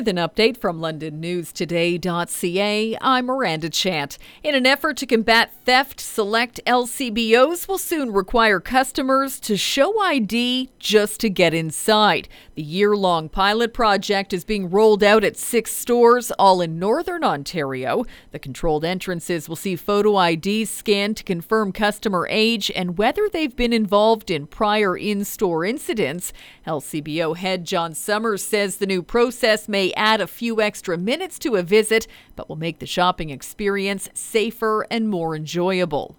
With an update from LondonNewsToday.ca, I'm Miranda Chant. In an effort to combat theft, select LCBOs will soon require customers to show ID just to get inside. The year long pilot project is being rolled out at six stores, all in Northern Ontario. The controlled entrances will see photo IDs scanned to confirm customer age and whether they've been involved in prior in store incidents. LCBO head John Summers says the new process may add a few extra minutes to a visit, but will make the shopping experience safer and more enjoyable.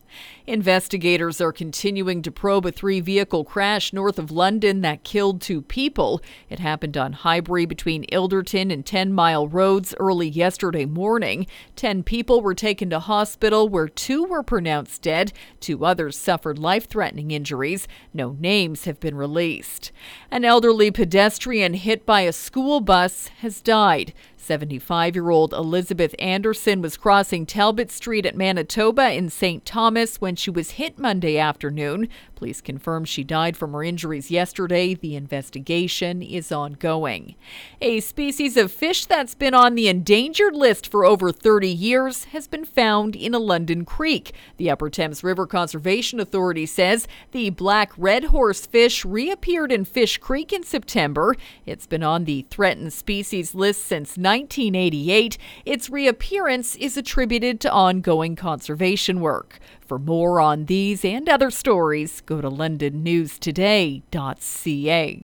Investigators are continuing to probe a three vehicle crash north of London that killed two people. It happened on Highbury between Ilderton and 10 Mile Roads early yesterday morning. Ten people were taken to hospital where two were pronounced dead. Two others suffered life threatening injuries. No names have been released. An elderly pedestrian hit by a school bus has died. 75 year old Elizabeth Anderson was crossing Talbot Street at Manitoba in St. Thomas when she was hit Monday afternoon. Police confirmed she died from her injuries yesterday. The investigation is ongoing. A species of fish that's been on the endangered list for over 30 years has been found in a London creek. The Upper Thames River Conservation Authority says the black red horse fish reappeared in Fish Creek in September. It's been on the threatened species list since 1988. Its reappearance is attributed to ongoing conservation work. For more on these and other stories, go to londonnewstoday.ca.